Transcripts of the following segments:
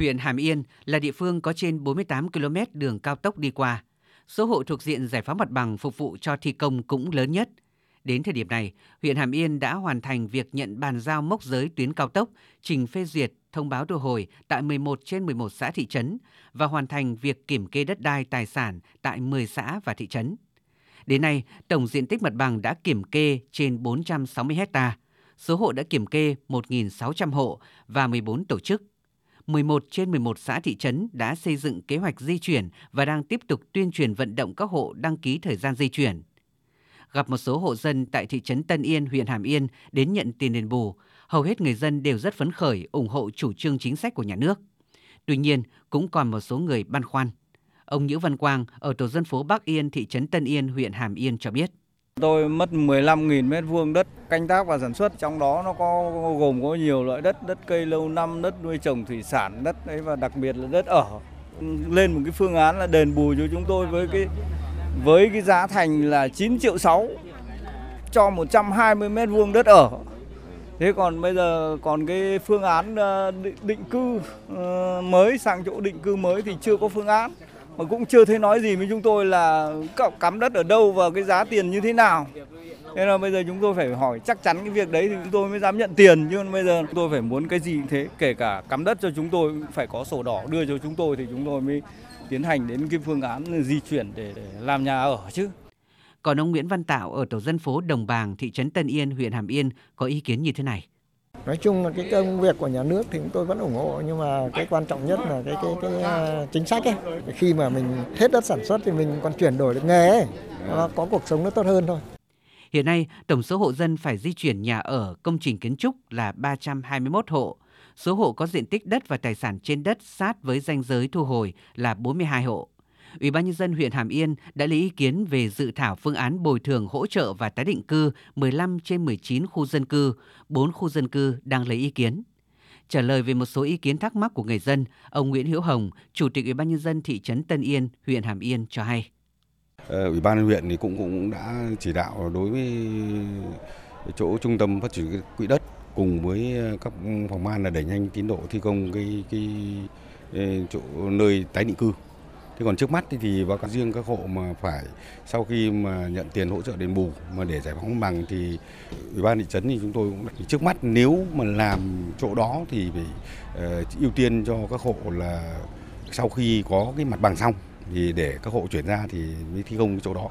Huyện Hàm Yên là địa phương có trên 48 km đường cao tốc đi qua. Số hộ thuộc diện giải phóng mặt bằng phục vụ cho thi công cũng lớn nhất. Đến thời điểm này, huyện Hàm Yên đã hoàn thành việc nhận bàn giao mốc giới tuyến cao tốc, trình phê duyệt thông báo thu hồi tại 11 trên 11 xã thị trấn và hoàn thành việc kiểm kê đất đai tài sản tại 10 xã và thị trấn. Đến nay, tổng diện tích mặt bằng đã kiểm kê trên 460 hectare Số hộ đã kiểm kê 1.600 hộ và 14 tổ chức. 11 trên 11 xã thị trấn đã xây dựng kế hoạch di chuyển và đang tiếp tục tuyên truyền vận động các hộ đăng ký thời gian di chuyển. Gặp một số hộ dân tại thị trấn Tân Yên, huyện Hàm Yên đến nhận tiền đền bù, hầu hết người dân đều rất phấn khởi ủng hộ chủ trương chính sách của nhà nước. Tuy nhiên, cũng còn một số người băn khoăn. Ông Nhữ Văn Quang ở tổ dân phố Bắc Yên, thị trấn Tân Yên, huyện Hàm Yên cho biết. Tôi mất 15.000 mét vuông đất canh tác và sản xuất, trong đó nó có gồm có nhiều loại đất, đất cây lâu năm, đất nuôi trồng thủy sản, đất ấy và đặc biệt là đất ở. Lên một cái phương án là đền bù cho chúng tôi với cái với cái giá thành là 9 triệu 6 cho 120 mét vuông đất ở. Thế còn bây giờ còn cái phương án ờ, định cư ờ, mới sang chỗ định cư mới thì chưa có phương án mà cũng chưa thấy nói gì với chúng tôi là cắm đất ở đâu và cái giá tiền như thế nào. Nên là bây giờ chúng tôi phải hỏi chắc chắn cái việc đấy thì chúng tôi mới dám nhận tiền. Nhưng bây giờ chúng tôi phải muốn cái gì thế, kể cả cắm đất cho chúng tôi phải có sổ đỏ đưa cho chúng tôi thì chúng tôi mới tiến hành đến cái phương án di chuyển để, để làm nhà ở chứ. Còn ông Nguyễn Văn Tạo ở tổ dân phố Đồng Bàng, thị trấn Tân Yên, huyện Hàm Yên có ý kiến như thế này. Nói chung là cái công việc của nhà nước thì chúng tôi vẫn ủng hộ nhưng mà cái quan trọng nhất là cái cái cái, cái chính sách ấy. Khi mà mình hết đất sản xuất thì mình còn chuyển đổi được nghề ấy. Nó có cuộc sống nó tốt hơn thôi. Hiện nay, tổng số hộ dân phải di chuyển nhà ở, công trình kiến trúc là 321 hộ. Số hộ có diện tích đất và tài sản trên đất sát với danh giới thu hồi là 42 hộ. Ủy ban nhân dân huyện Hàm Yên đã lấy ý kiến về dự thảo phương án bồi thường hỗ trợ và tái định cư 15 trên 19 khu dân cư, 4 khu dân cư đang lấy ý kiến. Trả lời về một số ý kiến thắc mắc của người dân, ông Nguyễn Hiễu Hồng, Chủ tịch Ủy ban nhân dân thị trấn Tân Yên, huyện Hàm Yên cho hay. Ờ, Ủy ban huyện thì cũng cũng đã chỉ đạo đối với chỗ trung tâm phát triển quỹ đất cùng với các phòng ban là đẩy nhanh tiến độ thi công cái, cái chỗ nơi tái định cư Thế còn trước mắt thì báo cáo riêng các hộ mà phải sau khi mà nhận tiền hỗ trợ đền bù mà để giải phóng bằng thì ủy ban thị trấn thì chúng tôi cũng trước mắt nếu mà làm chỗ đó thì phải uh, ưu tiên cho các hộ là sau khi có cái mặt bằng xong thì để các hộ chuyển ra thì mới thi công cái chỗ đó.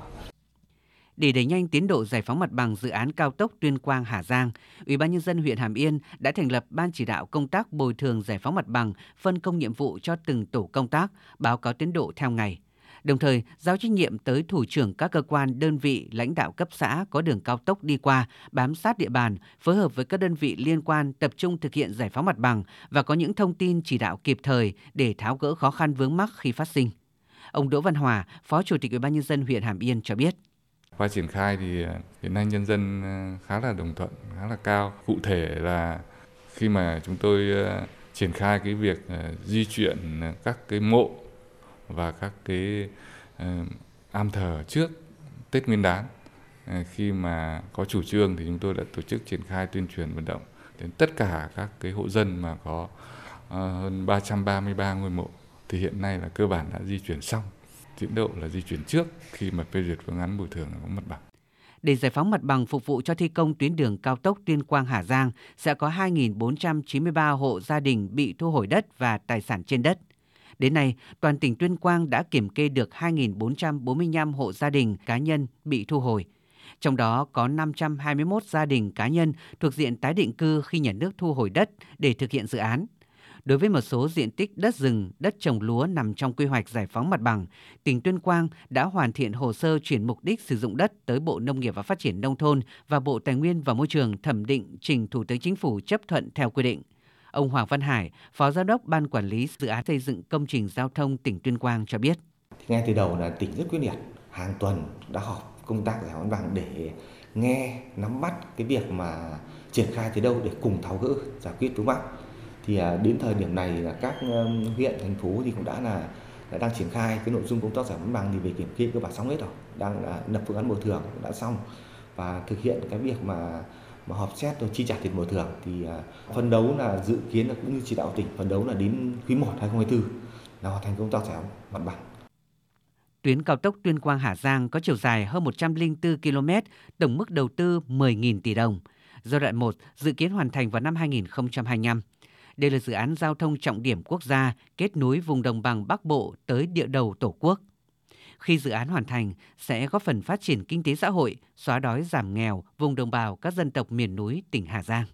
Để đẩy nhanh tiến độ giải phóng mặt bằng dự án cao tốc Tuyên Quang Hà Giang, Ủy ban nhân dân huyện Hàm Yên đã thành lập ban chỉ đạo công tác bồi thường giải phóng mặt bằng, phân công nhiệm vụ cho từng tổ công tác, báo cáo tiến độ theo ngày. Đồng thời, giao trách nhiệm tới thủ trưởng các cơ quan, đơn vị, lãnh đạo cấp xã có đường cao tốc đi qua, bám sát địa bàn, phối hợp với các đơn vị liên quan tập trung thực hiện giải phóng mặt bằng và có những thông tin chỉ đạo kịp thời để tháo gỡ khó khăn vướng mắc khi phát sinh. Ông Đỗ Văn Hòa, Phó Chủ tịch Ủy ban nhân dân huyện Hàm Yên cho biết qua triển khai thì ờ, hiện nay nhân dân ờ, khá là đồng thuận, khá là cao. Cụ thể là khi mà chúng tôi ờ, triển khai cái việc di chuyển các cái mộ và các cái am thờ trước Tết Nguyên đán khi mà có chủ trương thì chúng tôi đã tổ chức triển khai tuyên truyền vận động đến tất cả các cái hộ dân mà có hơn 333 ngôi mộ. Thì hiện nay là cơ bản đã di chuyển xong tiến độ là di chuyển trước khi mà phê duyệt phương án bồi thường phóng mặt bằng. Để giải phóng mặt bằng phục vụ cho thi công tuyến đường cao tốc Tuyên Quang Hà Giang sẽ có 2.493 hộ gia đình bị thu hồi đất và tài sản trên đất. Đến nay, toàn tỉnh Tuyên Quang đã kiểm kê được 2.445 hộ gia đình cá nhân bị thu hồi. Trong đó có 521 gia đình cá nhân thuộc diện tái định cư khi nhà nước thu hồi đất để thực hiện dự án. Đối với một số diện tích đất rừng, đất trồng lúa nằm trong quy hoạch giải phóng mặt bằng, tỉnh Tuyên Quang đã hoàn thiện hồ sơ chuyển mục đích sử dụng đất tới Bộ Nông nghiệp và Phát triển Nông thôn và Bộ Tài nguyên và Môi trường thẩm định trình Thủ tướng Chính phủ chấp thuận theo quy định. Ông Hoàng Văn Hải, Phó Giám đốc Ban Quản lý Dự án xây dựng công trình giao thông tỉnh Tuyên Quang cho biết. Ngay từ đầu là tỉnh rất quyết liệt, hàng tuần đã họp công tác giải phóng mặt bằng để nghe, nắm bắt cái việc mà triển khai tới đâu để cùng tháo gỡ, giải quyết vướng mắc thì à, đến thời điểm này là các huyện thành phố thì cũng đã là, đã đang triển khai cái nội dung công tác giải phóng bằng thì về kiểm kê cơ bản xong hết rồi đang là lập phương án bồi thường đã xong và thực hiện cái việc mà mà họp xét rồi chi trả tiền bồi thường thì à, phân đấu là dự kiến là cũng như chỉ đạo tỉnh phân đấu là đến quý 1 2024 là hoàn thành công tác giải phóng mặt bằng. Tuyến cao tốc Tuyên Quang Hà Giang có chiều dài hơn 104 km, tổng mức đầu tư 10.000 tỷ đồng. Giai đoạn 1 dự kiến hoàn thành vào năm 2025. Đây là dự án giao thông trọng điểm quốc gia kết nối vùng đồng bằng Bắc Bộ tới địa đầu Tổ quốc. Khi dự án hoàn thành, sẽ góp phần phát triển kinh tế xã hội, xóa đói giảm nghèo vùng đồng bào các dân tộc miền núi tỉnh Hà Giang.